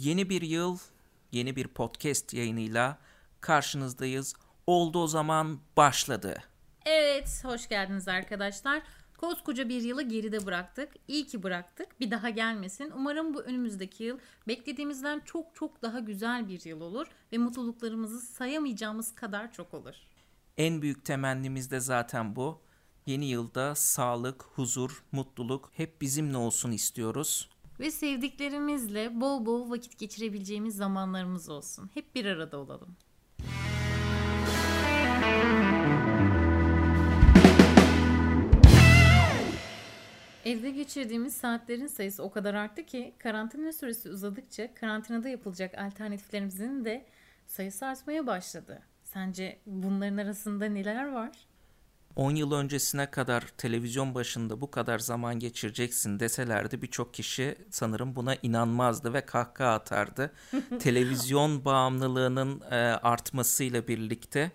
Yeni bir yıl, yeni bir podcast yayınıyla karşınızdayız. Oldu o zaman başladı. Evet, hoş geldiniz arkadaşlar. Koskoca bir yılı geride bıraktık. İyi ki bıraktık. Bir daha gelmesin. Umarım bu önümüzdeki yıl beklediğimizden çok çok daha güzel bir yıl olur ve mutluluklarımızı sayamayacağımız kadar çok olur. En büyük temennimiz de zaten bu. Yeni yılda sağlık, huzur, mutluluk hep bizimle olsun istiyoruz. Ve sevdiklerimizle bol bol vakit geçirebileceğimiz zamanlarımız olsun. Hep bir arada olalım. Evde geçirdiğimiz saatlerin sayısı o kadar arttı ki karantina süresi uzadıkça karantinada yapılacak alternatiflerimizin de sayısı artmaya başladı. Sence bunların arasında neler var? 10 yıl öncesine kadar televizyon başında bu kadar zaman geçireceksin deselerdi birçok kişi sanırım buna inanmazdı ve kahkaha atardı. televizyon bağımlılığının e, artmasıyla birlikte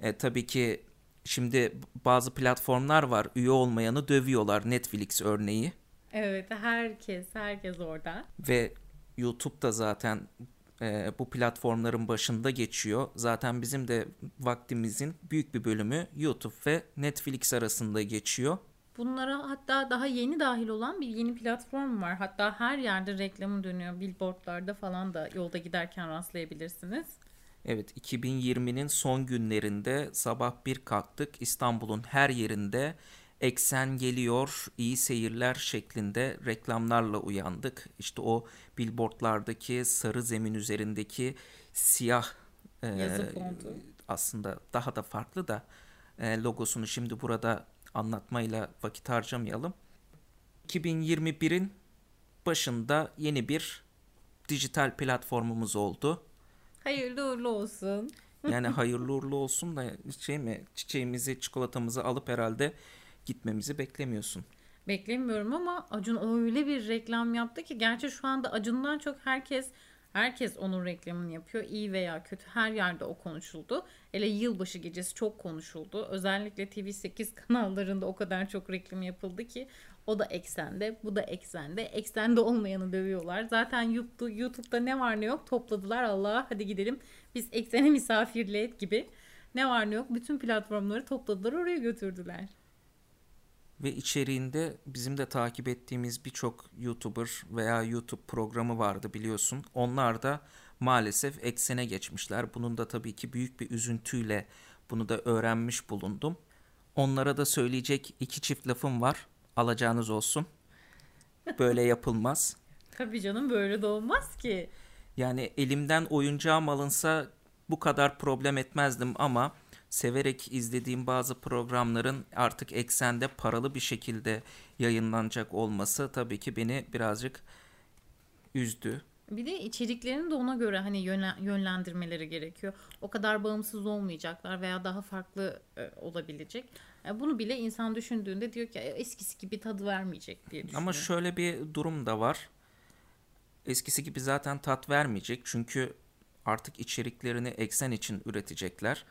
e, tabii ki şimdi bazı platformlar var üye olmayanı dövüyorlar Netflix örneği. Evet herkes herkes orada. Ve YouTube da zaten e, bu platformların başında geçiyor. Zaten bizim de vaktimizin büyük bir bölümü YouTube ve Netflix arasında geçiyor. Bunlara hatta daha yeni dahil olan bir yeni platform var. Hatta her yerde reklamı dönüyor. Billboardlarda falan da yolda giderken rastlayabilirsiniz. Evet 2020'nin son günlerinde sabah bir kalktık İstanbul'un her yerinde eksen geliyor iyi seyirler şeklinde reklamlarla uyandık. İşte o billboardlardaki sarı zemin üzerindeki siyah e, aslında daha da farklı da e, logosunu şimdi burada anlatmayla vakit harcamayalım. 2021'in başında yeni bir dijital platformumuz oldu. Hayırlı uğurlu olsun. Yani hayırlı uğurlu olsun da şey mi çiçeğimizi çikolatamızı alıp herhalde gitmemizi beklemiyorsun. Beklemiyorum ama Acun öyle bir reklam yaptı ki gerçi şu anda Acun'dan çok herkes herkes onun reklamını yapıyor. İyi veya kötü her yerde o konuşuldu. Hele yılbaşı gecesi çok konuşuldu. Özellikle TV8 kanallarında o kadar çok reklam yapıldı ki o da eksende, bu da eksende. Eksende olmayanı dövüyorlar. Zaten YouTube'da ne var ne yok topladılar. Allah hadi gidelim biz eksene misafirle et gibi. Ne var ne yok bütün platformları topladılar oraya götürdüler ve içeriğinde bizim de takip ettiğimiz birçok YouTuber veya YouTube programı vardı biliyorsun. Onlar da maalesef eksene geçmişler. Bunun da tabii ki büyük bir üzüntüyle bunu da öğrenmiş bulundum. Onlara da söyleyecek iki çift lafım var. Alacağınız olsun. Böyle yapılmaz. tabii canım böyle de olmaz ki. Yani elimden oyuncağım alınsa bu kadar problem etmezdim ama severek izlediğim bazı programların artık eksende paralı bir şekilde yayınlanacak olması tabii ki beni birazcık üzdü. Bir de içeriklerini de ona göre hani yönlendirmeleri gerekiyor. O kadar bağımsız olmayacaklar veya daha farklı e, olabilecek. E, bunu bile insan düşündüğünde diyor ki e, eskisi gibi tadı vermeyecek diye düşünüyor. Ama şöyle bir durum da var. Eskisi gibi zaten tat vermeyecek. Çünkü artık içeriklerini eksen için üretecekler.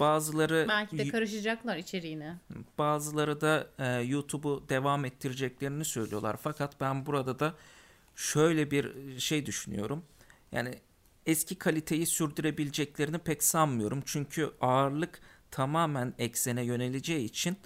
Bazıları belki de karışacaklar içeriğine. Bazıları da e, YouTube'u devam ettireceklerini söylüyorlar. Fakat ben burada da şöyle bir şey düşünüyorum. Yani eski kaliteyi sürdürebileceklerini pek sanmıyorum. Çünkü ağırlık tamamen eksene yöneleceği için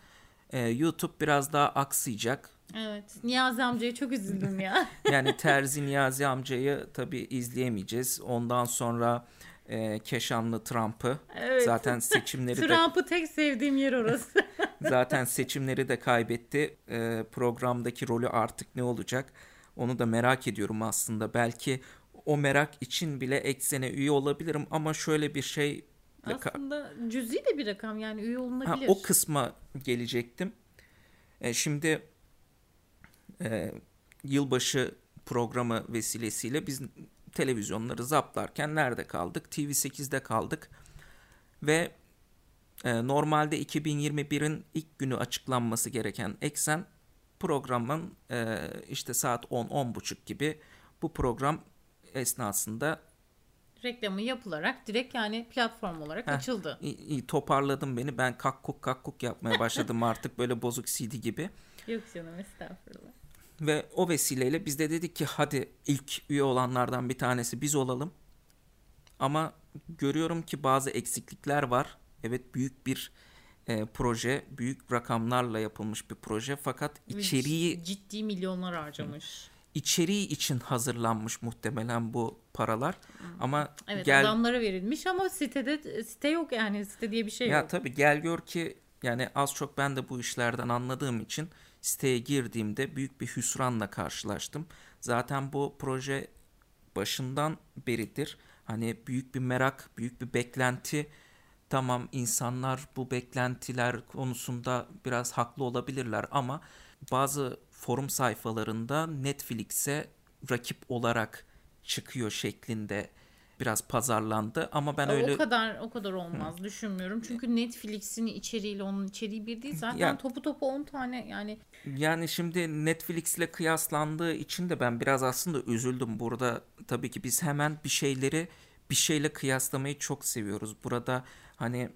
e, YouTube biraz daha aksayacak. Evet. Niyazi amcaya çok üzüldüm ya. yani Terzi Niyazi amcayı tabii izleyemeyeceğiz. Ondan sonra e, Keşanlı Trump'ı. Evet. Zaten seçimleri de... Trump'ı tek sevdiğim yer orası. zaten seçimleri de kaybetti. E, programdaki rolü artık ne olacak? Onu da merak ediyorum aslında. Belki o merak için bile eksene üye olabilirim ama şöyle bir şey aslında cüzi de bir rakam yani üye olunabilir. Ha, o kısma gelecektim. E, şimdi e, yılbaşı programı vesilesiyle biz televizyonları zaplarken nerede kaldık? TV8'de kaldık. Ve e, normalde 2021'in ilk günü açıklanması gereken eksen programın e, işte saat 10-10.30 gibi bu program esnasında reklamı yapılarak direkt yani platform olarak Heh, açıldı. İyi, iyi toparladım beni. Ben kakkuk kakkuk yapmaya başladım artık böyle bozuk CD gibi. Yok canım estağfurullah. Ve o vesileyle biz de dedik ki hadi ilk üye olanlardan bir tanesi biz olalım. Ama görüyorum ki bazı eksiklikler var. Evet büyük bir e, proje, büyük rakamlarla yapılmış bir proje fakat içeriği ciddi milyonlar harcamış. içeriği için hazırlanmış muhtemelen bu paralar. Ama Evet gel adamlara verilmiş ama sitede site yok yani site diye bir şey ya yok. tabii gel gör ki yani az çok ben de bu işlerden anladığım için siteye girdiğimde büyük bir hüsranla karşılaştım. Zaten bu proje başından beridir. Hani büyük bir merak, büyük bir beklenti. Tamam insanlar bu beklentiler konusunda biraz haklı olabilirler ama bazı forum sayfalarında Netflix'e rakip olarak çıkıyor şeklinde biraz pazarlandı ama ben O- öyle O kadar o kadar olmaz düşünmüyorum. Çünkü Netflix'in içeriğiyle onun içeriği bir değil. Zaten Ya- topu topu 10 tane yani Yani şimdi Netflix ile kıyaslandığı için de ben biraz aslında üzüldüm. Burada tabii ki biz hemen bir şeyleri bir şeyle kıyaslamayı çok seviyoruz. Burada hani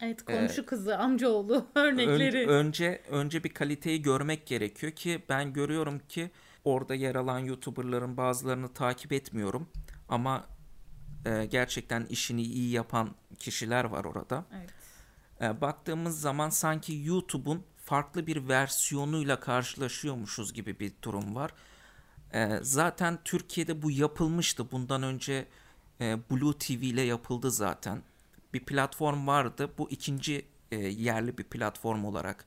evet komşu kızı, amcaoğlu örnekleri. ön- önce önce bir kaliteyi görmek gerekiyor ki ben görüyorum ki orada yer alan YouTuber'ların bazılarını takip etmiyorum ama e, gerçekten işini iyi yapan kişiler var orada. Evet. E, baktığımız zaman sanki YouTube'un farklı bir versiyonuyla karşılaşıyormuşuz gibi bir durum var. E, zaten Türkiye'de bu yapılmıştı. Bundan önce e, Blue TV ile yapıldı zaten. Bir platform vardı. Bu ikinci e, yerli bir platform olarak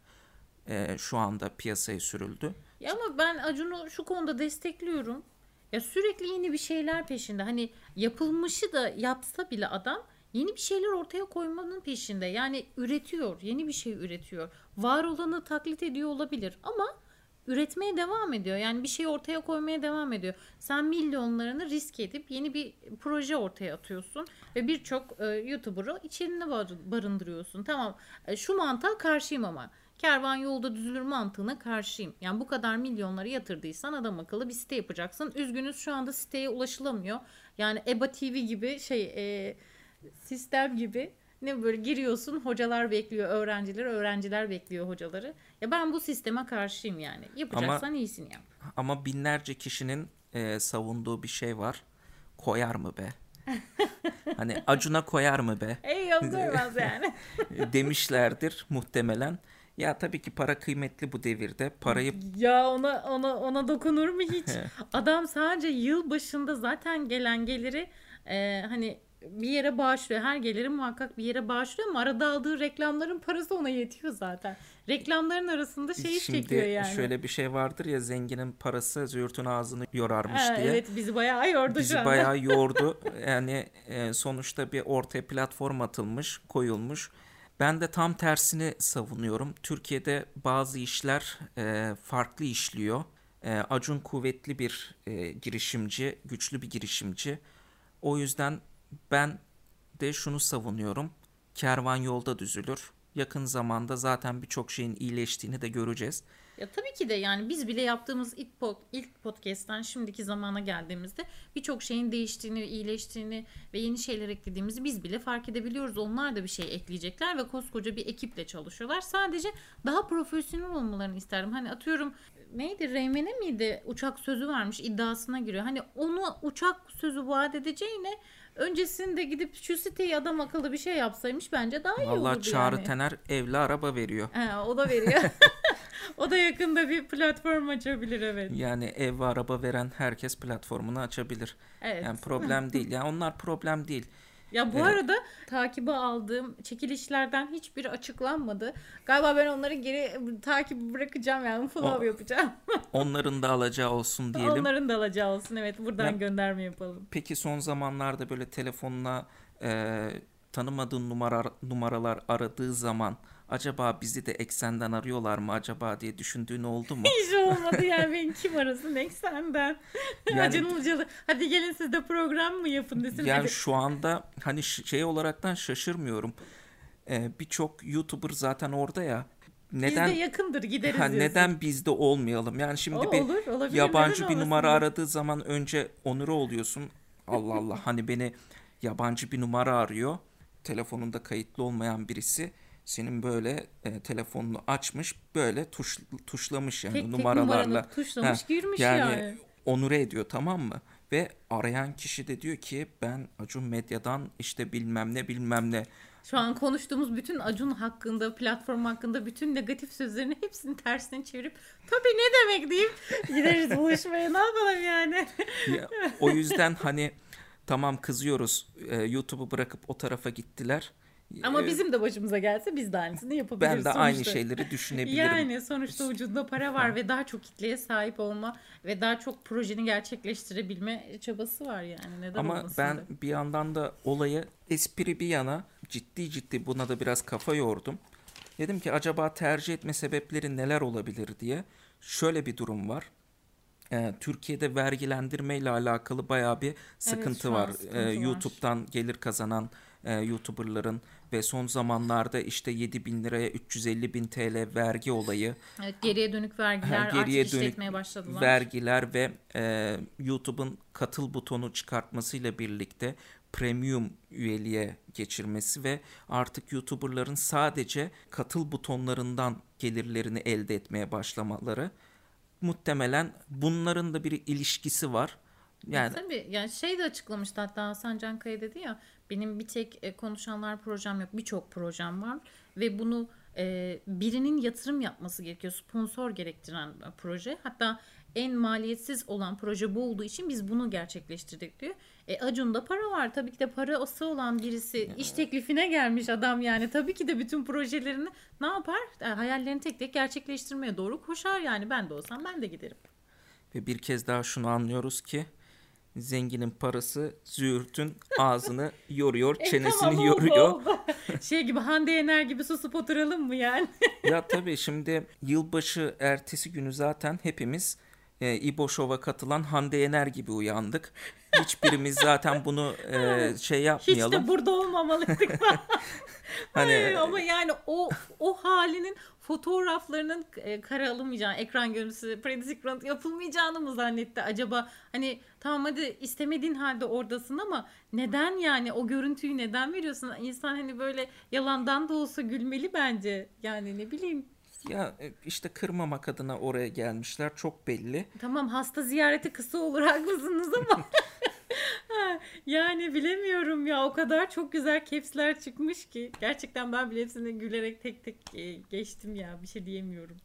e, şu anda piyasaya sürüldü. Ya ama ben Acun'u şu konuda destekliyorum. Ya sürekli yeni bir şeyler peşinde. Hani yapılmışı da yapsa bile adam yeni bir şeyler ortaya koymanın peşinde. Yani üretiyor, yeni bir şey üretiyor. Var olanı taklit ediyor olabilir ama üretmeye devam ediyor. Yani bir şey ortaya koymaya devam ediyor. Sen milyonlarını risk edip yeni bir proje ortaya atıyorsun ve birçok e, YouTuber'ı bar- barındırıyorsun. Tamam. e, şu mantığa karşıyım ama. Kervan yolda düzülür mantığına karşıyım. Yani bu kadar milyonları yatırdıysan adam akıllı bir site yapacaksın. Üzgünüz şu anda siteye ulaşılamıyor. Yani EBA TV gibi şey e, sistem gibi ne böyle giriyorsun hocalar bekliyor öğrenciler öğrenciler bekliyor hocaları. Ya ben bu sisteme karşıyım yani. Yapacaksan iyisini yap. Ama binlerce kişinin e, savunduğu bir şey var. Koyar mı be? hani Acun'a koyar mı be? Ey koymaz yani. demişlerdir muhtemelen. Ya tabii ki para kıymetli bu devirde. Parayı Ya ona ona ona dokunur mu hiç? Adam sadece yıl başında zaten gelen geliri e, hani bir yere bağışlıyor. Her geliri muhakkak bir yere bağışlıyor ama arada aldığı reklamların parası ona yetiyor zaten. Reklamların arasında şey iş şimdi çekiyor yani. şöyle bir şey vardır ya zenginin parası züğürtün ağzını yorarmış Ha, diye. evet bizi bayağı yordu Bizi şu anda. bayağı yordu. Yani e, sonuçta bir ortaya platform atılmış, koyulmuş. Ben de tam tersini savunuyorum. Türkiye'de bazı işler e, farklı işliyor. E, Acun kuvvetli bir e, girişimci, güçlü bir girişimci. O yüzden ben de şunu savunuyorum. Kervan yolda düzülür. Yakın zamanda zaten birçok şeyin iyileştiğini de göreceğiz. Ya tabii ki de yani biz bile yaptığımız ilk, pod, ilk podcast'ten şimdiki zamana geldiğimizde birçok şeyin değiştiğini, iyileştiğini ve yeni şeyler eklediğimizi biz bile fark edebiliyoruz. Onlar da bir şey ekleyecekler ve koskoca bir ekiple çalışıyorlar. Sadece daha profesyonel olmalarını isterim. Hani atıyorum neydi Reymen'e miydi uçak sözü vermiş iddiasına giriyor. Hani onu uçak sözü vaat edeceğine öncesinde gidip şu siteyi adam akıllı bir şey yapsaymış bence daha iyi olurdu Vallahi Çağrı yani. Tener evli araba veriyor. He, o da veriyor. o da yakında bir platform açabilir evet. Yani ev ve araba veren herkes platformunu açabilir. Evet. Yani problem değil. Yani onlar problem değil. Ya bu Evet. arada takibe aldığım çekilişlerden hiçbiri açıklanmadı. Galiba ben onları geri takibi bırakacağım yani follow O- yapacağım. Onların da alacağı olsun diyelim. Onların da alacağı olsun evet buradan Ya- gönderme yapalım. Peki son zamanlarda böyle telefonuna e, tanımadığın numara, numaralar aradığı zaman acaba bizi de eksenden arıyorlar mı acaba diye düşündüğün oldu mu? Hiç olmadı yani benim kim arasın eksenden. Yani- Acun Ilıcalı hadi gelin siz de program mı yapın desin. Yani Evet. şu anda hani şey olaraktan şaşırmıyorum. E, Birçok YouTuber zaten orada ya. Neden Biz de yakındır gideriz ha, diyorsun. neden biz de olmayalım? Yani şimdi O bir olur, olabilir. yabancı Neden bir numara aradığı zaman önce onuru oluyorsun. Allah Allah hani beni yabancı bir numara arıyor. Telefonunda kayıtlı olmayan birisi. Senin böyle e, telefonunu açmış böyle tuş, tuşlamış yani Tek tek numaralarla. numaralı tuşlamış, girmiş yani. yani. onure ediyor tamam mı? Ve arayan kişi de diyor ki ben Acun Medya'dan işte bilmem ne bilmem ne. Şu an konuştuğumuz bütün Acun hakkında, platform hakkında bütün negatif sözlerini hepsini tersine çevirip tabii ne demek deyip gideriz buluşmaya ne yapalım yani. Ya, o yüzden hani tamam kızıyoruz e, YouTube'u bırakıp o tarafa gittiler. Ama E, bizim de başımıza gelse biz de aynısını yapabiliriz ben de sonuçta. aynı şeyleri düşünebilirim. Yani sonuçta ucunda para var ve daha çok kitleye sahip olma ve daha çok projeni gerçekleştirebilme çabası var yani. Neden Ama olmasın ben da. bir yandan da olayı espri bir yana ciddi ciddi buna da biraz kafa yordum. Dedim ki acaba tercih etme sebepleri neler olabilir diye. Şöyle bir durum var. Ee, Türkiye'de vergilendirme ile alakalı bayağı bir sıkıntı an var. sıkıntı Ee, var. YouTube'dan gelir kazanan e, YouTuber'ların ve son zamanlarda işte 7 bin liraya 350 bin TL vergi olayı Evet, geriye dönük vergiler geriye artık dönük işletmeye başladılar. vergiler ve e, YouTube'un katıl butonu çıkartmasıyla birlikte premium üyeliğe geçirmesi ve artık YouTuber'ların sadece katıl butonlarından gelirlerini elde etmeye başlamaları muhtemelen bunların da bir ilişkisi var. Yani Tabii yani şey de açıklamıştı hatta Hasan Cankaya dedi ya benim bir tek e, konuşanlar projem yok birçok projem var ve bunu e, birinin yatırım yapması gerekiyor sponsor gerektiren e, proje. Hatta en maliyetsiz olan proje bu olduğu için biz bunu gerçekleştirdik diyor. E Acun'da para var. Tabii ki de parası olan birisi iş teklifine gelmiş adam yani. Tabii ki de bütün projelerini ne yapar? Hayallerini tek tek gerçekleştirmeye doğru koşar yani. Ben de olsam ben de giderim. ve bir kez daha şunu anlıyoruz ki zenginin parası züğürtün ağzını yoruyor, E, çenesini tamam, oldu, yoruyor. oldu. şey gibi Hande Yener gibi susup oturalım mı yani? Ya tabii şimdi yılbaşı ertesi günü zaten hepimiz e, İbo Show'a katılan Hande Yener gibi uyandık. Hiçbirimiz zaten bunu e, şey Hiç yapmayalım. de burada olmamalıydık. Hani Ay, ama yani o o halinin fotoğraflarının e, kare alınmayacağı, ekran görüntüsü, print yapılmayacağını mı zannetti acaba? Hani tamam hadi istemediğin halde oradasın ama neden yani o görüntüyü neden veriyorsun? İnsan hani böyle yalandan da olsa gülmeli bence. Yani ne bileyim. ya e, işte kırmamak adına oraya gelmişler çok belli. Tamam hasta ziyareti kısa olur haklısınız ama yani bilemiyorum ya o kadar çok güzel caps'ler çıkmış ki gerçekten ben bile hepsine gülerek tek tek e, geçtim ya bir şey diyemiyorum.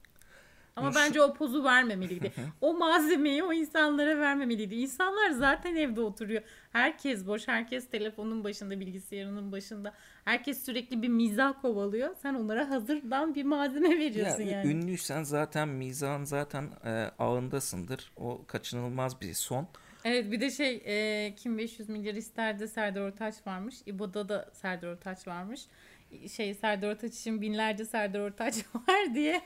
Ama şu- bence o pozu vermemeliydi. o malzemeyi o insanlara vermemeliydi. İnsanlar zaten evde oturuyor. Herkes boş, herkes telefonun başında, bilgisayarının başında. Herkes sürekli bir mizah kovalıyor. Sen onlara hazırdan bir malzeme Ya veriyorsun ü- yani. ünlüysen zaten mizahın zaten e, ağındasındır. O kaçınılmaz bir son. Evet bir de şey e, kim 500 milyar isterde Serdar Ortaç varmış. İbo'da da Serdar Ortaç varmış. Şey Serdar Ortaç için binlerce Serdar Ortaç var diye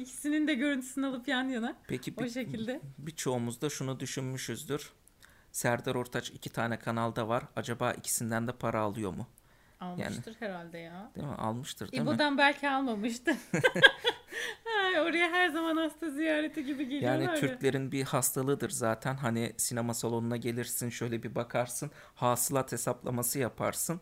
ikisinin de görüntüsünü alıp yan yana. Peki O bir, şekilde. birçoğumuz da şunu düşünmüşüzdür. Serdar Ortaç iki tane kanalda var. Acaba ikisinden de para alıyor mu? Almıştır herhalde ya. Değil mi? Almıştır değil mi? İbo'dan belki almamıştı. Ay, oraya her zaman hasta ziyareti gibi geliyorlar Yani ya. Türklerin bir hastalığıdır zaten. Hani sinema salonuna gelirsin şöyle bir bakarsın. Hasılat hesaplaması yaparsın.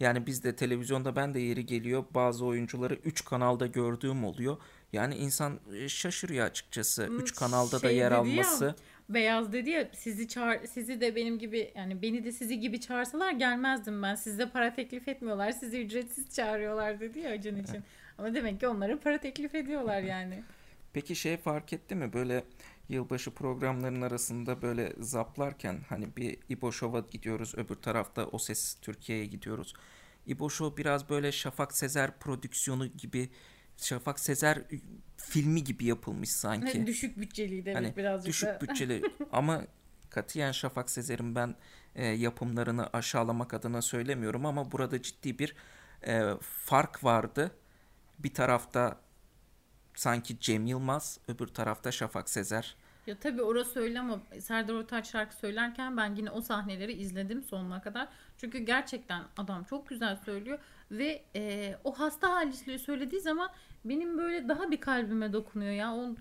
Yani bizde televizyonda ben de yeri geliyor. Bazı oyuncuları 3 kanalda gördüğüm oluyor. Yani insan e, şaşırıyor açıkçası. 3 kanalda da şey yer dedi ya, alması. Beyaz dedi ya sizi çağır sizi de benim gibi yani beni de sizi gibi çağırsalar gelmezdim ben. Sizde para teklif etmiyorlar. Sizi ücretsiz çağırıyorlar dedi ya Acun için. Ama demek ki onlara para teklif ediyorlar yani. Peki şey fark etti mi? Böyle yılbaşı programlarının arasında böyle zaplarken hani bir İbo Show'a gidiyoruz. Öbür tarafta O Ses Türkiye'ye gidiyoruz. İbo Show biraz böyle Şafak Sezer prodüksiyonu gibi Şafak Sezer filmi gibi yapılmış sanki. Düşük bütçeliydi evet Hani birazcık düşük da. bütçeli ama katiyen Şafak Sezer'in ben e, yapımlarını aşağılamak adına söylemiyorum ama burada ciddi bir e, fark vardı. Bir tarafta sanki Cem Yılmaz, öbür tarafta Şafak Sezer. Ya tabii orası öyle ama Serdar Ortaç şarkı söylerken ben yine o sahneleri izledim sonuna kadar. Çünkü gerçekten adam çok güzel söylüyor ve e, o hasta haliyle söylediği zaman benim böyle daha bir kalbime dokunuyor ya. O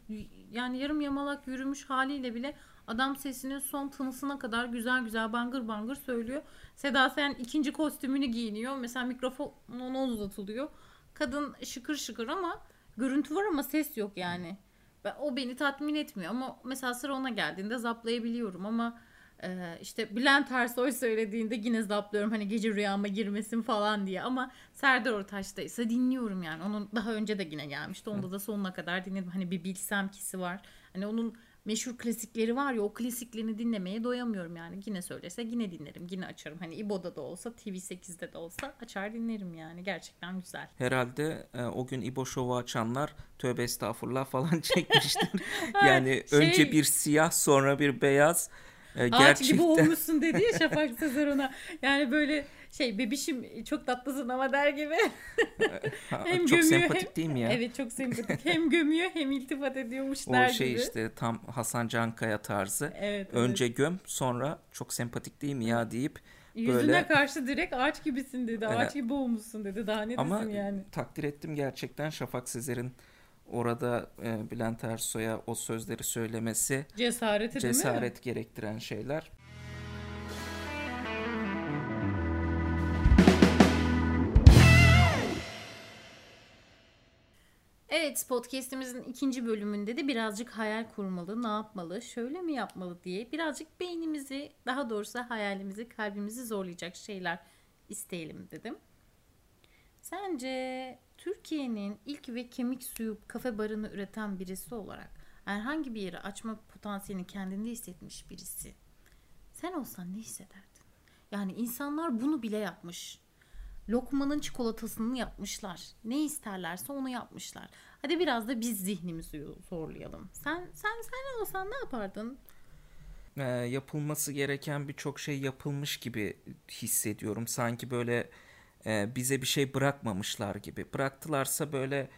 yani yarım yamalak yürümüş haliyle bile adam sesinin son tınısına kadar güzel güzel bangır bangır söylüyor. Seda Sayan ikinci kostümünü giyiniyor. Mesela mikrofon ona uzatılıyor. Kadın şıkır şıkır ama görüntü var ama ses yok yani. Ben, o beni tatmin etmiyor ama mesela sıra ona geldiğinde zaplayabiliyorum ama e, işte Bülent Ersoy söylediğinde yine zaplıyorum hani gece rüyama girmesin falan diye ama Serdar Ortaç'ta ise dinliyorum yani. Onun daha önce de yine gelmişti. Onda da sonuna kadar dinledim. Hani bir bilsem kisi var. Hani onun meşhur klasikleri var ya o klasiklerini dinlemeye doyamıyorum yani. Yine söylese yine dinlerim. Yine açarım. Hani İbo'da da olsa TV8'de de olsa açar dinlerim yani. Gerçekten güzel. Herhalde e, o gün İbo Show'u açanlar tövbe estağfurullah falan çekmiştir. yani şey... önce bir siyah sonra bir beyaz. E, Ağaç gerçekten... gibi olmuşsun dedi ya Şafak Sezer ona. Yani böyle şey bebişim çok tatlısın ama der gibi. hem çok gömüyor, sempatik hem, değil mi ya? Evet çok sempatik. hem gömüyor hem iltifat ediyormuş der O şey gibi. işte tam Hasan Cankaya tarzı. Evet, Önce evet. göm sonra çok sempatik değil mi ya deyip Yüzüne böyle... karşı direkt ağaç gibisin dedi. Ağaç gibi olmuşsun dedi. Daha ne Ama yani. takdir ettim gerçekten Şafak Sezer'in orada e, Bülent Ersoy'a o sözleri söylemesi cesareti cesaret gerektiren şeyler. Evet podcastimizin ikinci bölümünde de birazcık hayal kurmalı, ne yapmalı, şöyle mi yapmalı diye birazcık beynimizi, daha doğrusu hayalimizi, kalbimizi zorlayacak şeyler isteyelim dedim. Sence Türkiye'nin ilk ve kemik suyu kafe barını üreten birisi olarak herhangi bir yeri açma potansiyelini kendinde hissetmiş birisi. Sen olsan ne hissederdin? Yani insanlar bunu bile yapmış. Lokmanın çikolatasını yapmışlar. Ne isterlerse onu yapmışlar. Hadi biraz da biz zihnimizi zorlayalım. Sen sen sen olsan ne yapardın? Ee, yapılması gereken birçok şey yapılmış gibi hissediyorum. Sanki böyle e, bize bir şey bırakmamışlar gibi. Bıraktılarsa böyle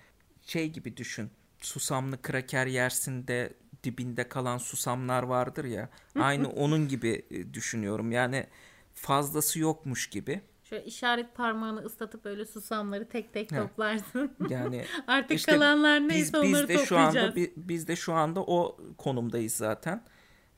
şey gibi düşün. Susamlı kraker yersin de dibinde kalan susamlar vardır ya. Aynı onun gibi e, düşünüyorum. Yani fazlası yokmuş gibi. Şöyle işaret parmağını ıslatıp böyle susamları tek tek Heh. toplarsın. Yani artık işte kalanlar neyse biz, onları biz de toplayacağız. Şu anda, biz, biz de şu anda o konumdayız zaten.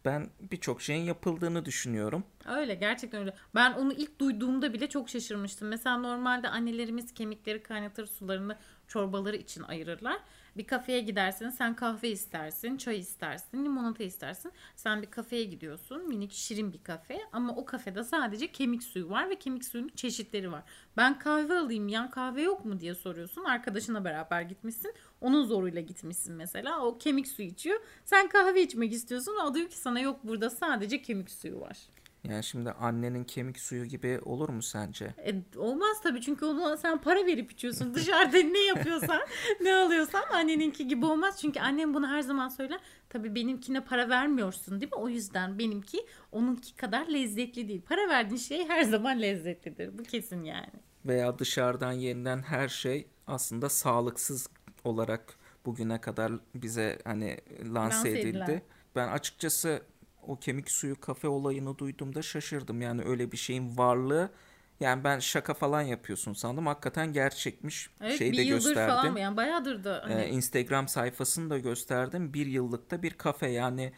Ben birçok şeyin yapıldığını düşünüyorum. Öyle gerçekten öyle. Ben onu ilk duyduğumda bile çok şaşırmıştım. Mesela normalde annelerimiz kemikleri kaynatır sularını çorbaları için ayırırlar. Bir kafeye gidersin sen kahve istersin, çay istersin, limonata istersin. Sen bir kafeye gidiyorsun minik şirin bir kafe ama o kafede sadece kemik suyu var ve kemik suyunun çeşitleri var. Ben kahve alayım yan kahve yok mu diye soruyorsun. Arkadaşına beraber gitmişsin. Onun zoruyla gitmişsin mesela. O kemik suyu içiyor. Sen kahve içmek istiyorsun. O diyor ki sana yok burada sadece kemik suyu var. Yani şimdi annenin kemik suyu gibi olur mu sence? E, olmaz tabii çünkü onu sen para verip içiyorsun. Dışarıda ne yapıyorsan, ne alıyorsan anneninki gibi olmaz. Çünkü annem bunu her zaman söyler. Tabii benimkine para vermiyorsun değil mi? O yüzden benimki onunki kadar lezzetli değil. Para verdiğin şey her zaman lezzetlidir. Bu kesin yani. Veya dışarıdan yenilen her şey aslında sağlıksız olarak bugüne kadar bize hani lanse, lanse edildi. Edilen. Ben açıkçası o kemik suyu kafe olayını duyduğumda şaşırdım. Yani öyle bir şeyin varlığı yani ben şaka falan yapıyorsun sandım. Hakikaten gerçekmiş. Evet şey bir de yıldır gösterdim. falan mı? Yani bayağıdır da. Hani... Ee, Instagram sayfasını da gösterdim. Bir yıllıkta bir kafe yani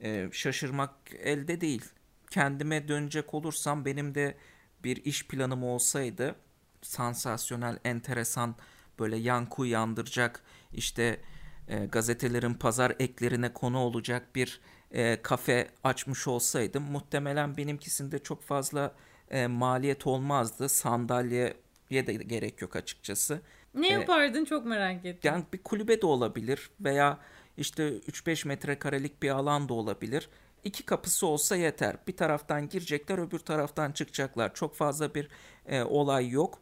e, şaşırmak elde değil. Kendime dönecek olursam benim de bir iş planım olsaydı sansasyonel, enteresan böyle yankı uyandıracak işte e, gazetelerin pazar eklerine konu olacak bir e, kafe açmış olsaydım muhtemelen benimkisinde çok fazla e, maliyet olmazdı. Sandalyeye de gerek yok açıkçası. Ne e, yapardın çok merak ettim. Yani bir kulübe de olabilir veya işte 3-5 metrekarelik bir alan da olabilir. İki kapısı olsa yeter. Bir taraftan girecekler, öbür taraftan çıkacaklar. Çok fazla bir e, olay yok.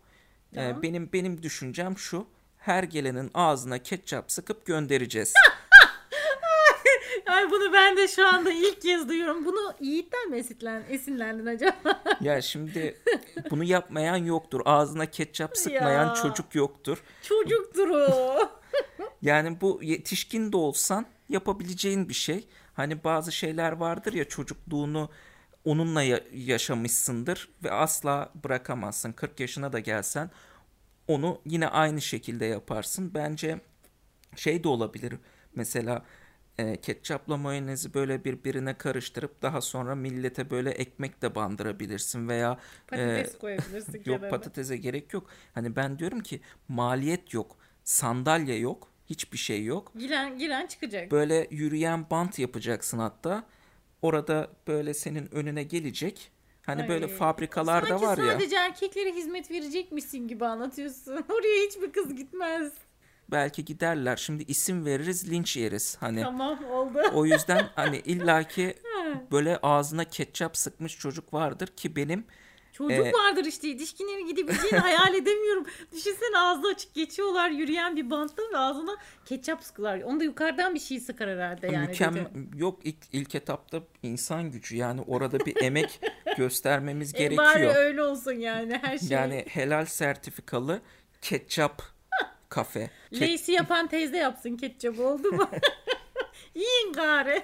Tamam. E, benim benim düşüncem şu. Her gelenin ağzına ketçap sıkıp göndereceğiz. Ay bunu ben de şu anda ilk kez duyuyorum. Bunu Yiğit'ten mi esinlen, esinlendin acaba? ya şimdi bunu yapmayan yoktur. Ağzına ketçap sıkmayan ya, çocuk yoktur. Çocuktur o. yani bu yetişkin de olsan yapabileceğin bir şey. Hani bazı şeyler vardır ya çocukluğunu onunla yaşamışsındır ve asla bırakamazsın. 40 yaşına da gelsen onu yine aynı şekilde yaparsın. Bence şey de olabilir. Mesela e, ketçapla mayonezi böyle birbirine karıştırıp daha sonra millete böyle ekmek de bandırabilirsin veya Patates koyabilirsin yok kenarına. patatese gerek yok. Hani ben diyorum ki maliyet yok, sandalye yok, hiçbir şey yok. Giren, giren çıkacak. Böyle yürüyen bant yapacaksın hatta. Orada böyle senin önüne gelecek. Hani Ay. böyle fabrikalarda Sanki var ya. sadece erkeklere hizmet verecekmişsin gibi anlatıyorsun. Oraya hiçbir kız gitmez. Belki giderler. Şimdi isim veririz, linç yeriz. Hani Tamam oldu. o yüzden hani illaki böyle ağzına ketçap sıkmış çocuk vardır ki benim Çocuk Ee, vardır işte yetişkinlerin gidebileceğini hayal edemiyorum. Düşünsene ağzı açık geçiyorlar yürüyen bir bantta ve ağzına ketçap sıkılar. Onu da yukarıdan bir şey sıkar herhalde yani. mükemmel dedi. yok ilk, ilk etapta insan gücü yani orada bir emek göstermemiz E bari gerekiyor. öyle olsun yani her şey. Yani helal sertifikalı ketçap kafe. Lacey yapan teyze yapsın ketçap oldu mu? Yiyin gari.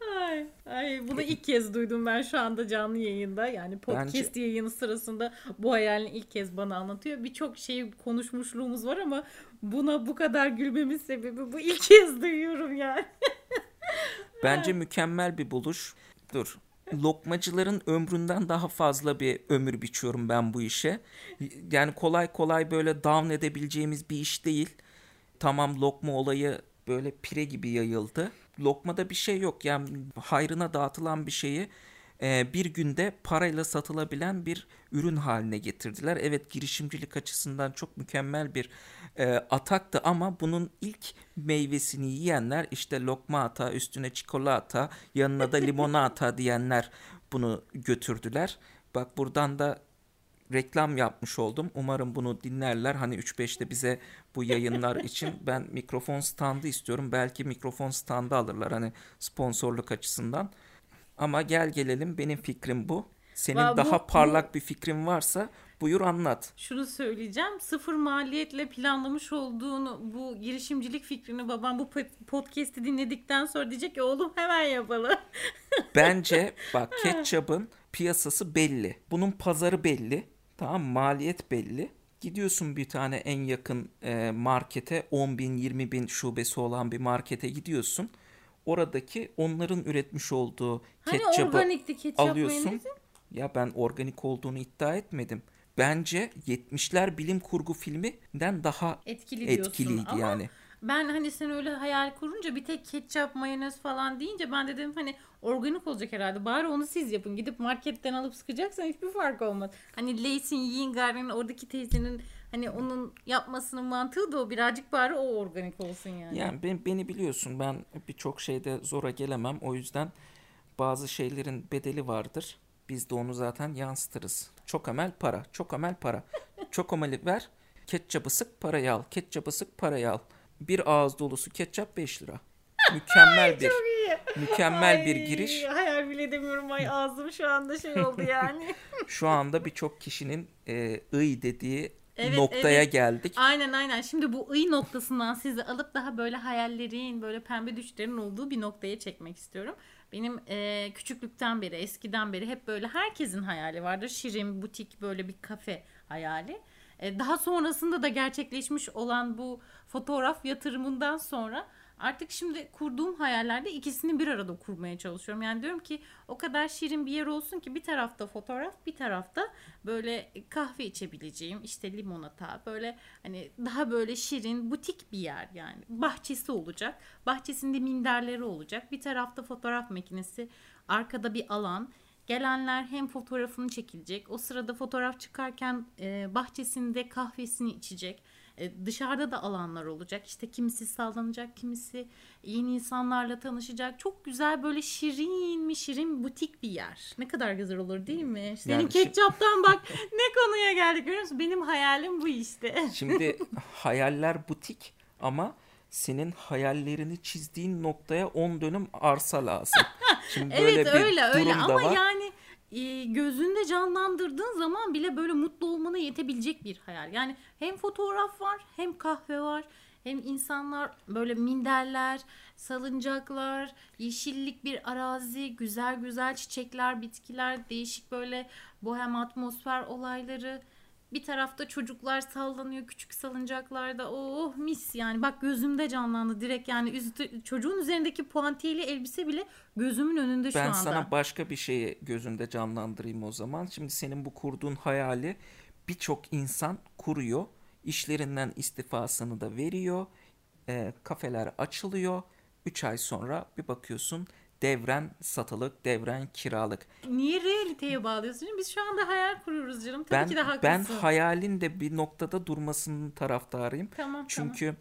ay, ay, bunu ilk kez duydum ben şu anda canlı yayında. Yani podcast Bence- yayını sırasında bu hayalini ilk kez bana anlatıyor. Birçok şey konuşmuşluğumuz var ama buna bu kadar gülmemin sebebi bu ilk kez duyuyorum yani. Bence mükemmel bir buluş. Dur. Lokmacıların ömründen daha fazla bir ömür biçiyorum ben bu işe. Yani kolay kolay böyle down edebileceğimiz bir iş değil. Tamam lokma olayı böyle pire gibi yayıldı. Lokmada bir şey yok. Yani hayrına dağıtılan bir şeyi e, bir günde parayla satılabilen bir ürün haline getirdiler. Evet girişimcilik açısından çok mükemmel bir e, ataktı ama bunun ilk meyvesini yiyenler işte lokma ata, üstüne çikolata, yanına da limonata diyenler bunu götürdüler. Bak buradan da reklam yapmış oldum. Umarım bunu dinlerler. Hani 3-5'te bize bu yayınlar için ben mikrofon standı istiyorum. Belki mikrofon standı alırlar hani sponsorluk açısından. Ama gel gelelim benim fikrim bu. Senin Va- bu- daha parlak bir fikrin varsa buyur anlat. Şunu söyleyeceğim. Sıfır maliyetle planlamış olduğunu bu girişimcilik fikrini babam bu pod- podcast'i dinledikten sonra diyecek ki oğlum hemen yapalım. Bence bak ketçapın piyasası belli. Bunun pazarı belli. Tamam maliyet belli. Gidiyorsun bir tane en yakın e, markete 10 bin 20 bin şubesi olan bir markete gidiyorsun. Oradaki onların üretmiş olduğu Hani organikti ketçap alıyorsun. mayonezi? Ya ben organik olduğunu iddia etmedim. Bence 70'ler bilim kurgu filminden daha Etkili diyorsun etkiliydi ama yani. ben hani sen öyle hayal kurunca bir tek ketçap mayonez falan deyince ben de dedim hani organik olacak herhalde. Bari onu siz yapın. Gidip marketten alıp sıkacaksan hiçbir fark olmaz. Hani Lay's'in yiyin garenin oradaki teyzenin hani onun yapmasının mantığı da o birazcık bari o organik olsun yani. Yani ben, beni biliyorsun ben birçok şeyde zora gelemem. O yüzden bazı şeylerin bedeli vardır. Biz de onu zaten yansıtırız. Çok amel para, çok amel para. Çok ameli ver, ketçapı sık parayı al. Ketçapı sık parayı al. Bir ağız dolusu ketçap 5 lira. Mükemmel bir mükemmel bir Ay, giriş. Hayal bile edemiyorum. Ay ağzım şu anda şey oldu yani. Şu anda birçok kişinin e, ıy dediği Evet, noktaya evet. geldik. Aynen aynen. Şimdi bu ıy noktasından sizi alıp daha böyle hayallerin, böyle pembe düşlerin olduğu bir noktaya çekmek istiyorum. Benim e, küçüklükten beri, eskiden beri hep böyle herkesin hayali vardır. Şirin, butik böyle bir kafe hayali. E, daha sonrasında da gerçekleşmiş olan bu fotoğraf yatırımından sonra artık şimdi kurduğum hayallerde ikisini bir arada kurmaya çalışıyorum. Yani diyorum ki o kadar şirin bir yer olsun ki bir tarafta fotoğraf, bir tarafta böyle kahve içebileceğim, işte limonata, böyle hani daha böyle şirin, butik bir yer yani. Bahçesi olacak. Bahçesinde minderleri olacak. Bir tarafta fotoğraf makinesi, arkada bir alan. Gelenler hem fotoğrafını çekilecek. O sırada fotoğraf çıkarken e, bahçesinde kahvesini içecek. E, dışarıda da alanlar olacak. İşte kimisi sallanacak, kimisi yeni insanlarla tanışacak. Çok güzel böyle şirin mi şirin butik bir yer. Ne kadar güzel olur değil mi? Senin Yani ketçaptan bak ne konuya geldik görüyor musun? Benim hayalim bu işte. Şimdi hayaller butik ama senin hayallerini çizdiğin noktaya 10 dönüm arsa lazım. Şimdi böyle evet bir öyle öyle durum da ama var. yani e, gözünde canlandırdığın zaman bile böyle mutlu olmana yetebilecek bir hayal. Yani hem fotoğraf var hem kahve var hem insanlar böyle minderler, salıncaklar, yeşillik bir arazi, güzel güzel çiçekler, bitkiler, değişik böyle bohem atmosfer olayları. Bir tarafta çocuklar sallanıyor küçük salıncaklarda. Oh mis yani bak gözümde canlandı direkt yani üstü, çocuğun üzerindeki puantiyeli elbise bile gözümün önünde şu Ben anda. sana başka bir şeyi gözünde canlandırayım o zaman. Şimdi senin bu kurduğun hayali birçok insan kuruyor. İşlerinden istifasını da veriyor. E, kafeler açılıyor. 3 ay sonra bir bakıyorsun devren satılık, devren kiralık. Niye realiteye bağlıyorsun? Biz şu anda hayal kuruyoruz canım. Tabii Ben ki de haklısın. ben hayalin de bir noktada durmasının taraftarıyım. Tamam, Çünkü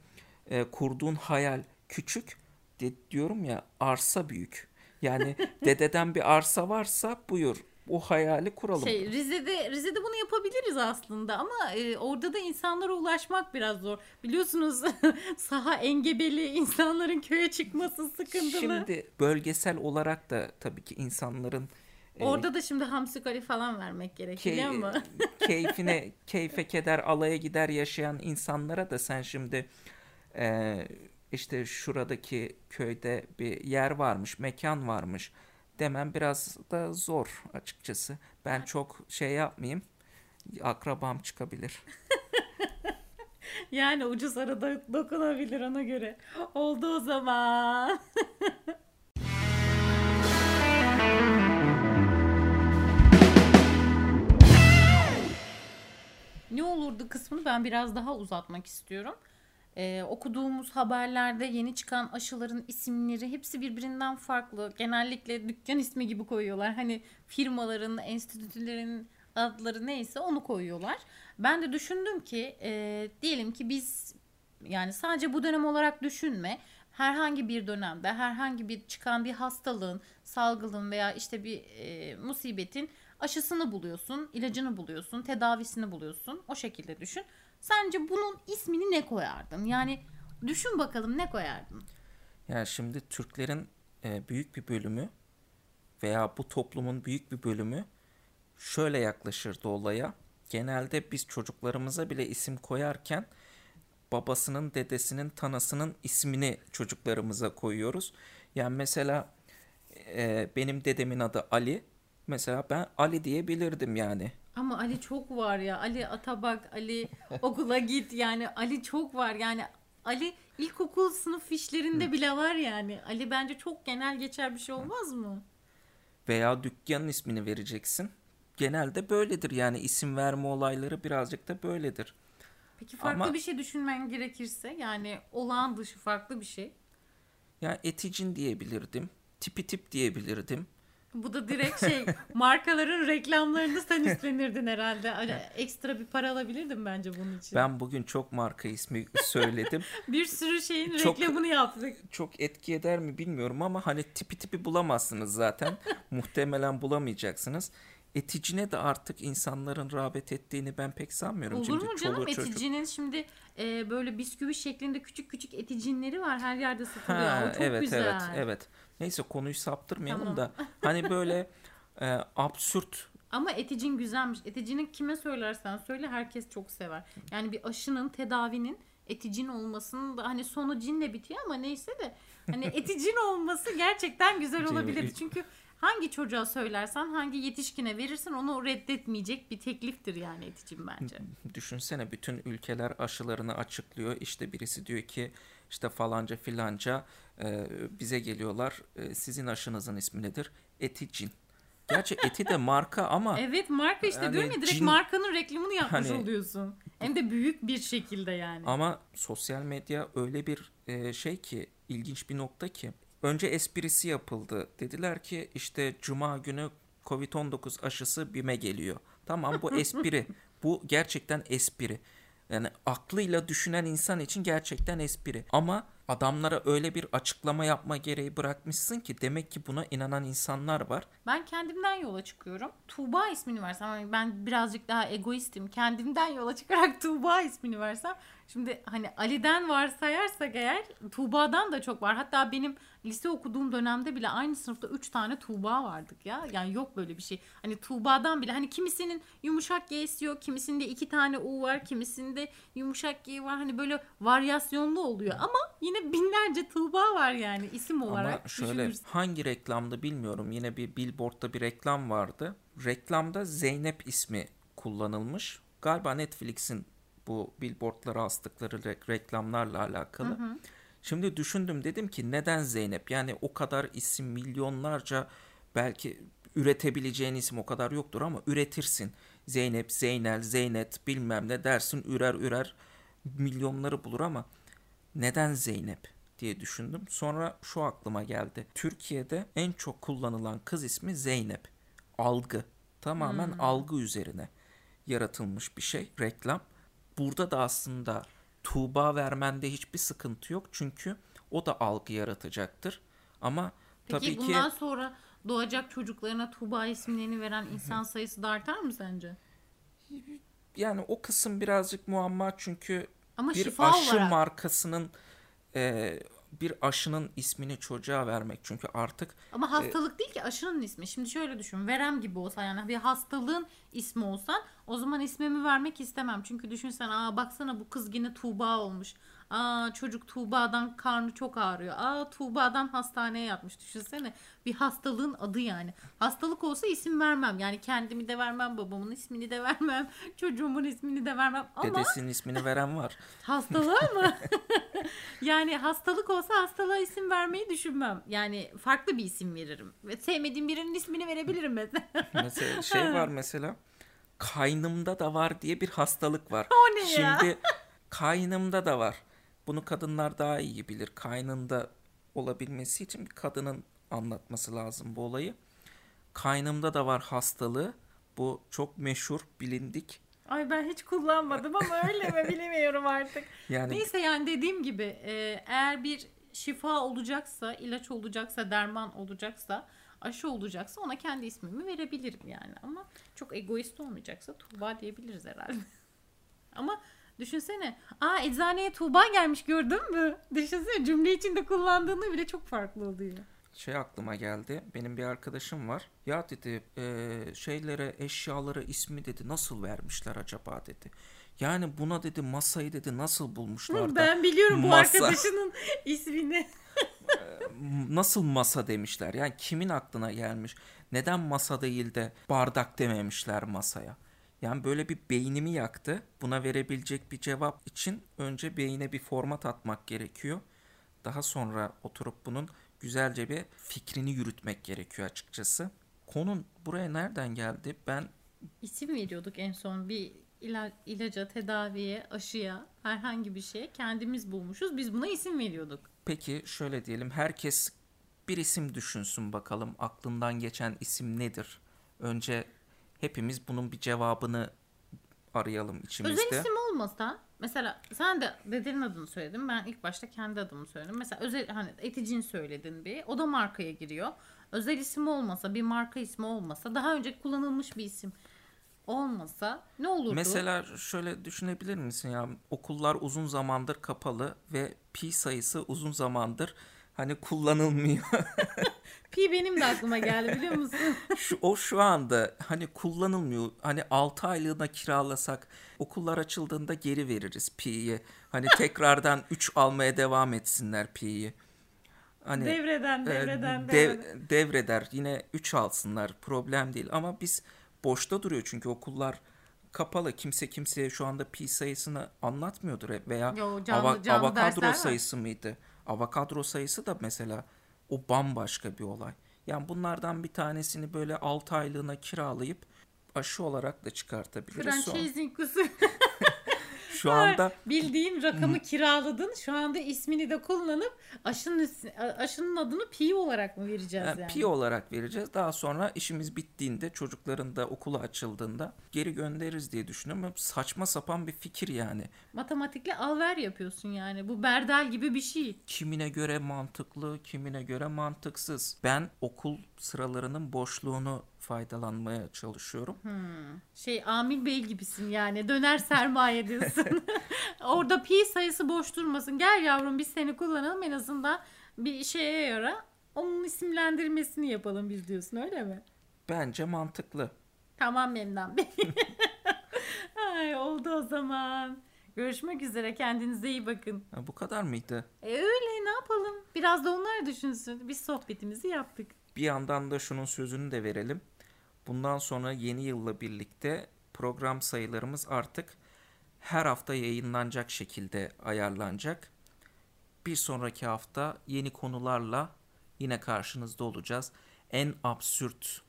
e, kurduğun hayal küçük de, diyorum ya arsa büyük. Yani dededen bir arsa varsa buyur o hayali kuralım. Şey Rize'de Rize'de bunu yapabiliriz aslında ama e, orada da insanlara ulaşmak biraz zor. Biliyorsunuz saha engebeli insanların köye çıkması sıkıntılı. Şimdi bölgesel olarak da tabii ki insanların e, Orada da şimdi hamsi kali falan vermek gerek key- biliyor musun? keyfine keyfe keder alaya gider yaşayan insanlara da sen şimdi e, işte şuradaki köyde bir yer varmış, mekan varmış demem biraz da zor açıkçası. Ben çok şey yapmayayım. Akrabam çıkabilir. Yani ucuz arada dokunabilir ona göre. Oldu o zaman. ne olurdu kısmını ben biraz daha uzatmak istiyorum. Ee, okuduğumuz haberlerde yeni çıkan aşıların isimleri hepsi birbirinden farklı. Genellikle dükkan ismi gibi koyuyorlar. Hani firmaların, enstitülerin adları neyse onu koyuyorlar. Ben de düşündüm ki e, diyelim ki biz yani sadece bu dönem olarak düşünme. Herhangi bir dönemde herhangi bir çıkan bir hastalığın, salgının veya işte bir e, musibetin aşısını buluyorsun, ilacını buluyorsun, tedavisini buluyorsun. O şekilde düşün. Sence bunun ismini ne koyardın? Yani düşün bakalım ne koyardın? Yani şimdi Türklerin e, büyük bir bölümü veya bu toplumun büyük bir bölümü şöyle yaklaşırdı olaya. Genelde biz çocuklarımıza bile isim koyarken babasının, dedesinin, tanasının ismini çocuklarımıza koyuyoruz. Yani mesela e, benim dedemin adı Ali. Mesela ben Ali diyebilirdim yani. Ama Ali çok var ya. Ali Atabak, Ali okula git yani Ali çok var yani. Ali ilkokul sınıf fişlerinde bile var yani. Ali bence çok genel geçer bir şey olmaz mı? Veya dükkanın ismini vereceksin. Genelde böyledir yani isim verme olayları birazcık da böyledir. Peki farklı Ama- bir şey düşünmen gerekirse yani olağan dışı farklı bir şey. Yani eticin diyebilirdim. Tipi tip diyebilirdim. Bu da direkt şey markaların reklamlarını sen üstlenirdin herhalde. Hani ekstra bir para alabilirdim bence bunun için. Ben bugün çok marka ismi söyledim. Bir sürü şeyin Çok- reklamını yaptık. çok etki eder mi bilmiyorum ama hani tipi tipi bulamazsınız zaten. Muhtemelen bulamayacaksınız. Eticine de artık insanların rağbet ettiğini ben pek sanmıyorum. Olur Şimdi mu canım eticinin şimdi e, böyle bisküvi şeklinde küçük küçük eticinleri var her yerde satılıyor. Ha, o çok evet güzel. evet evet. Neyse konuyu saptırmayalım Tamam. da hani böyle e, absürt Ama eticin güzelmiş. Eticinin kime söylersen söyle herkes çok sever. Yani bir aşının tedavinin eticin olmasının da hani sonu cinle bitiyor ama neyse de hani eticin olması gerçekten güzel olabilir. Çünkü hangi çocuğa söylersen hangi yetişkine verirsen onu reddetmeyecek bir tekliftir yani eticin bence. Düşünsene bütün ülkeler aşılarını açıklıyor. İşte birisi diyor ki işte falanca filanca e, bize geliyorlar. E, sizin aşınızın ismi nedir? Eticin. Gerçi eti de marka ama Evet marka işte Yani diyorum ya direkt cin- markanın reklamını yapmış Hani- oluyorsun. Hem de büyük bir şekilde yani. ama sosyal medya öyle bir e, şey ki ilginç bir nokta ki önce esprisi yapıldı. Dediler ki işte cuma günü Covid-19 aşısı BİM'e geliyor. Tamam bu espri. bu gerçekten espri. Yani aklıyla düşünen insan için gerçekten espri. Ama adamlara öyle bir açıklama yapma gereği bırakmışsın ki demek ki buna inanan insanlar var. Ben kendimden yola çıkıyorum. Tuğba ismini versem hani ben birazcık daha egoistim. Kendimden yola çıkarak Tuğba ismini versem şimdi hani Ali'den varsayarsak eğer Tuğba'dan da çok var. Hatta benim lise okuduğum dönemde bile aynı sınıfta 3 tane Tuğba vardık ya. Yani yok böyle bir şey. Hani Tuğba'dan bile hani kimisinin yumuşak G'si yok, kimisinde iki tane U var, kimisinde yumuşak G var. Hani böyle varyasyonlu oluyor ama yine binlerce Tuğba var yani isim olarak. Ama şöyle düşünürsen. hangi reklamda bilmiyorum. Yine bir billboardda bir reklam vardı. Reklamda Zeynep ismi kullanılmış. Galiba Netflix'in bu billboardlara astıkları re- reklamlarla alakalı. Şimdi düşündüm dedim ki neden Zeynep? Yani o kadar isim milyonlarca belki üretebileceğin isim o kadar yoktur ama üretirsin. Zeynep, Zeynel, Zeynet bilmem ne dersin ürer ürer milyonları bulur ama neden Zeynep diye düşündüm. Sonra şu aklıma geldi. Türkiye'de en çok kullanılan kız ismi Zeynep. Algı. Tamamen algı üzerine yaratılmış bir şey. Reklam. Burada da aslında Tuğba vermende hiçbir sıkıntı yok. Çünkü o da algı yaratacaktır. Ama Peki tabii ki bundan sonra doğacak çocuklarına Tuğba isimlerini veren insan sayısı da artar mı sence? yani o kısım birazcık muamma çünkü Ama bir aşı olarak. markasının e, bir aşının ismini çocuğa vermek çünkü artık Ama hastalık değil ki aşının ismi. Şimdi şöyle düşün. Verem gibi olsa yani bir hastalığın ismi olsan o zaman ismimi vermek istemem. Çünkü düşünsen aa baksana bu kız yine Tuğba olmuş. Aa çocuk Tuğba'dan karnı çok ağrıyor. Aa Tuğba'dan hastaneye yatmış. Düşünsene bir hastalığın adı yani. Hastalık olsa isim vermem. Yani kendimi de vermem, babamın ismini de vermem, çocuğumun ismini de vermem. Ama dedesinin ismini veren var. Hastalığa mı? yani hastalık olsa hastalığa isim vermeyi düşünmem. Yani farklı bir isim veririm. Ve sevmediğim birinin ismini verebilirim mesela. Mesela şey var mesela kaynımda da var diye bir hastalık var. O ne ya? Şimdi kaynımda da var. Bunu kadınlar daha iyi bilir. Kaynında olabilmesi için bir kadının anlatması lazım bu olayı. Kaynımda da var hastalığı. Bu çok meşhur, bilindik. Ay ben hiç kullanmadım ama öyle mi bilemiyorum artık. Yani Neyse yani dediğim gibi e, eğer bir şifa olacaksa, ilaç olacaksa, derman olacaksa, aşı olacaksa ona kendi ismimi verebilirim yani. Ama çok egoist olmayacaksa Tuğba diyebiliriz herhalde. Ama düşünsene. Aa eczaneye Tuğba gelmiş gördün mü? Düşünsene cümle içinde kullandığını bile çok farklı oluyor. şey aklıma geldi. Benim bir arkadaşım var. Ya dedi e, şeylere eşyaları ismi dedi nasıl vermişler acaba dedi. Yani buna dedi masayı dedi nasıl bulmuşlar da Ben biliyorum bu masa- arkadaşının ismini. nasıl masa demişler. Yani kimin aklına gelmiş? Neden masa değil de bardak dememişler masaya? Yani böyle bir beynimi yaktı. Buna verebilecek bir cevap için önce beyine bir format atmak gerekiyor. Daha sonra oturup bunun güzelce bir fikrini yürütmek gerekiyor açıkçası. Konun buraya nereden geldi? Ben İsim veriyorduk en son bir ila- ilaca, tedaviye, aşıya, herhangi bir şeye kendimiz bulmuşuz. Biz buna isim veriyorduk. peki şöyle diyelim herkes bir isim düşünsün bakalım aklından geçen isim nedir? Önce hepimiz bunun bir cevabını arayalım içimizde. Özel isim olmasa mesela sen de dedenin adını söyledin. Ben ilk başta kendi adımı söyledim. Mesela özel hani eticin söyledin bir. O da markaya giriyor. Özel isim olmasa, bir marka ismi olmasa, daha önce kullanılmış bir isim olmasa ne olurdu? Mesela şöyle düşünebilir misin ya okullar uzun zamandır kapalı ve pi sayısı uzun zamandır hani kullanılmıyor. Pi benim de aklıma geldi biliyor musun? şu o şu anda hani kullanılmıyor. Hani 6 aylığına kiralasak okullar açıldığında geri veririz pi'yi. Hani tekrardan 3 almaya devam etsinler pi'yi. Hani devreden, e, devreden, dev- devreden. devreder yine 3 alsınlar problem değil ama biz boşta duruyor çünkü okullar kapalı kimse kimseye şu anda pi sayısını anlatmıyordur veya Yo, canlı- canlı var. sayısı mıydı? Avokadro sayısı da mesela o bambaşka bir olay. Yani bunlardan bir tanesini böyle 6 aylığına kiralayıp aşı olarak da çıkartabiliriz. Franchising usulü. Şu anda Bildiğin rakamı kiraladın. Şu anda ismini de kullanıp aşının aşının adını pi olarak mı vereceğiz Yani yani? pi olarak vereceğiz. Daha sonra işimiz bittiğinde çocukların da okulu açıldığında geri göndeririz diye düşünüyorum. Saçma sapan bir fikir yani. Matematikle alver yapıyorsun yani. Bu berdel gibi bir şey. Kimine göre mantıklı, kimine göre mantıksız. Ben okul sıralarının boşluğunu faydalanmaya çalışıyorum. Şey Amil Bey gibisin yani. Döner sermaye diyorsun. Orada pi sayısı boş durmasın. Gel yavrum biz seni kullanalım en azından bir şeye yara. Onun isimlendirmesini yapalım biz diyorsun öyle mi? Bence mantıklı. Tamam Memnun Bey. Ay, oldu o zaman. Görüşmek üzere. Kendinize iyi bakın. Ha, bu kadar mıydı? E öyle ne yapalım? Biraz da onlar düşünsün. Biz sohbetimizi yaptık. Bir yandan da şunun sözünü de verelim. Bundan sonra yeni yılla birlikte program sayılarımız artık her hafta yayınlanacak şekilde ayarlanacak. Bir sonraki hafta yeni konularla yine karşınızda olacağız. En absürt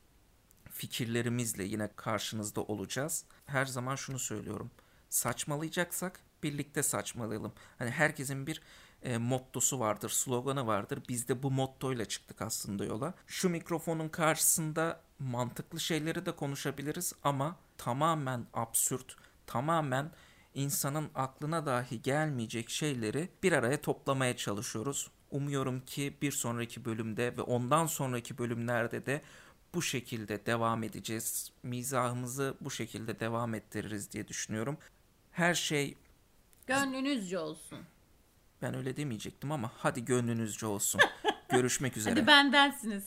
fikirlerimizle yine karşınızda olacağız. Her zaman şunu söylüyorum. Saçmalayacaksak birlikte saçmalayalım. Hani herkesin bir e, mottosu vardır, sloganı vardır. Biz de bu mottoyla çıktık aslında yola. Şu mikrofonun karşısında mantıklı şeyleri de konuşabiliriz ama tamamen absürt, tamamen insanın aklına dahi gelmeyecek şeyleri bir araya toplamaya çalışıyoruz. Umuyorum ki bir sonraki bölümde ve ondan sonraki bölümlerde de bu şekilde devam edeceğiz. Mizahımızı bu şekilde devam ettiririz diye düşünüyorum. Her şey Gönlünüzce olsun. Ben öyle demeyecektim ama hadi gönlünüzce olsun. Görüşmek üzere. Hadi bendensiniz.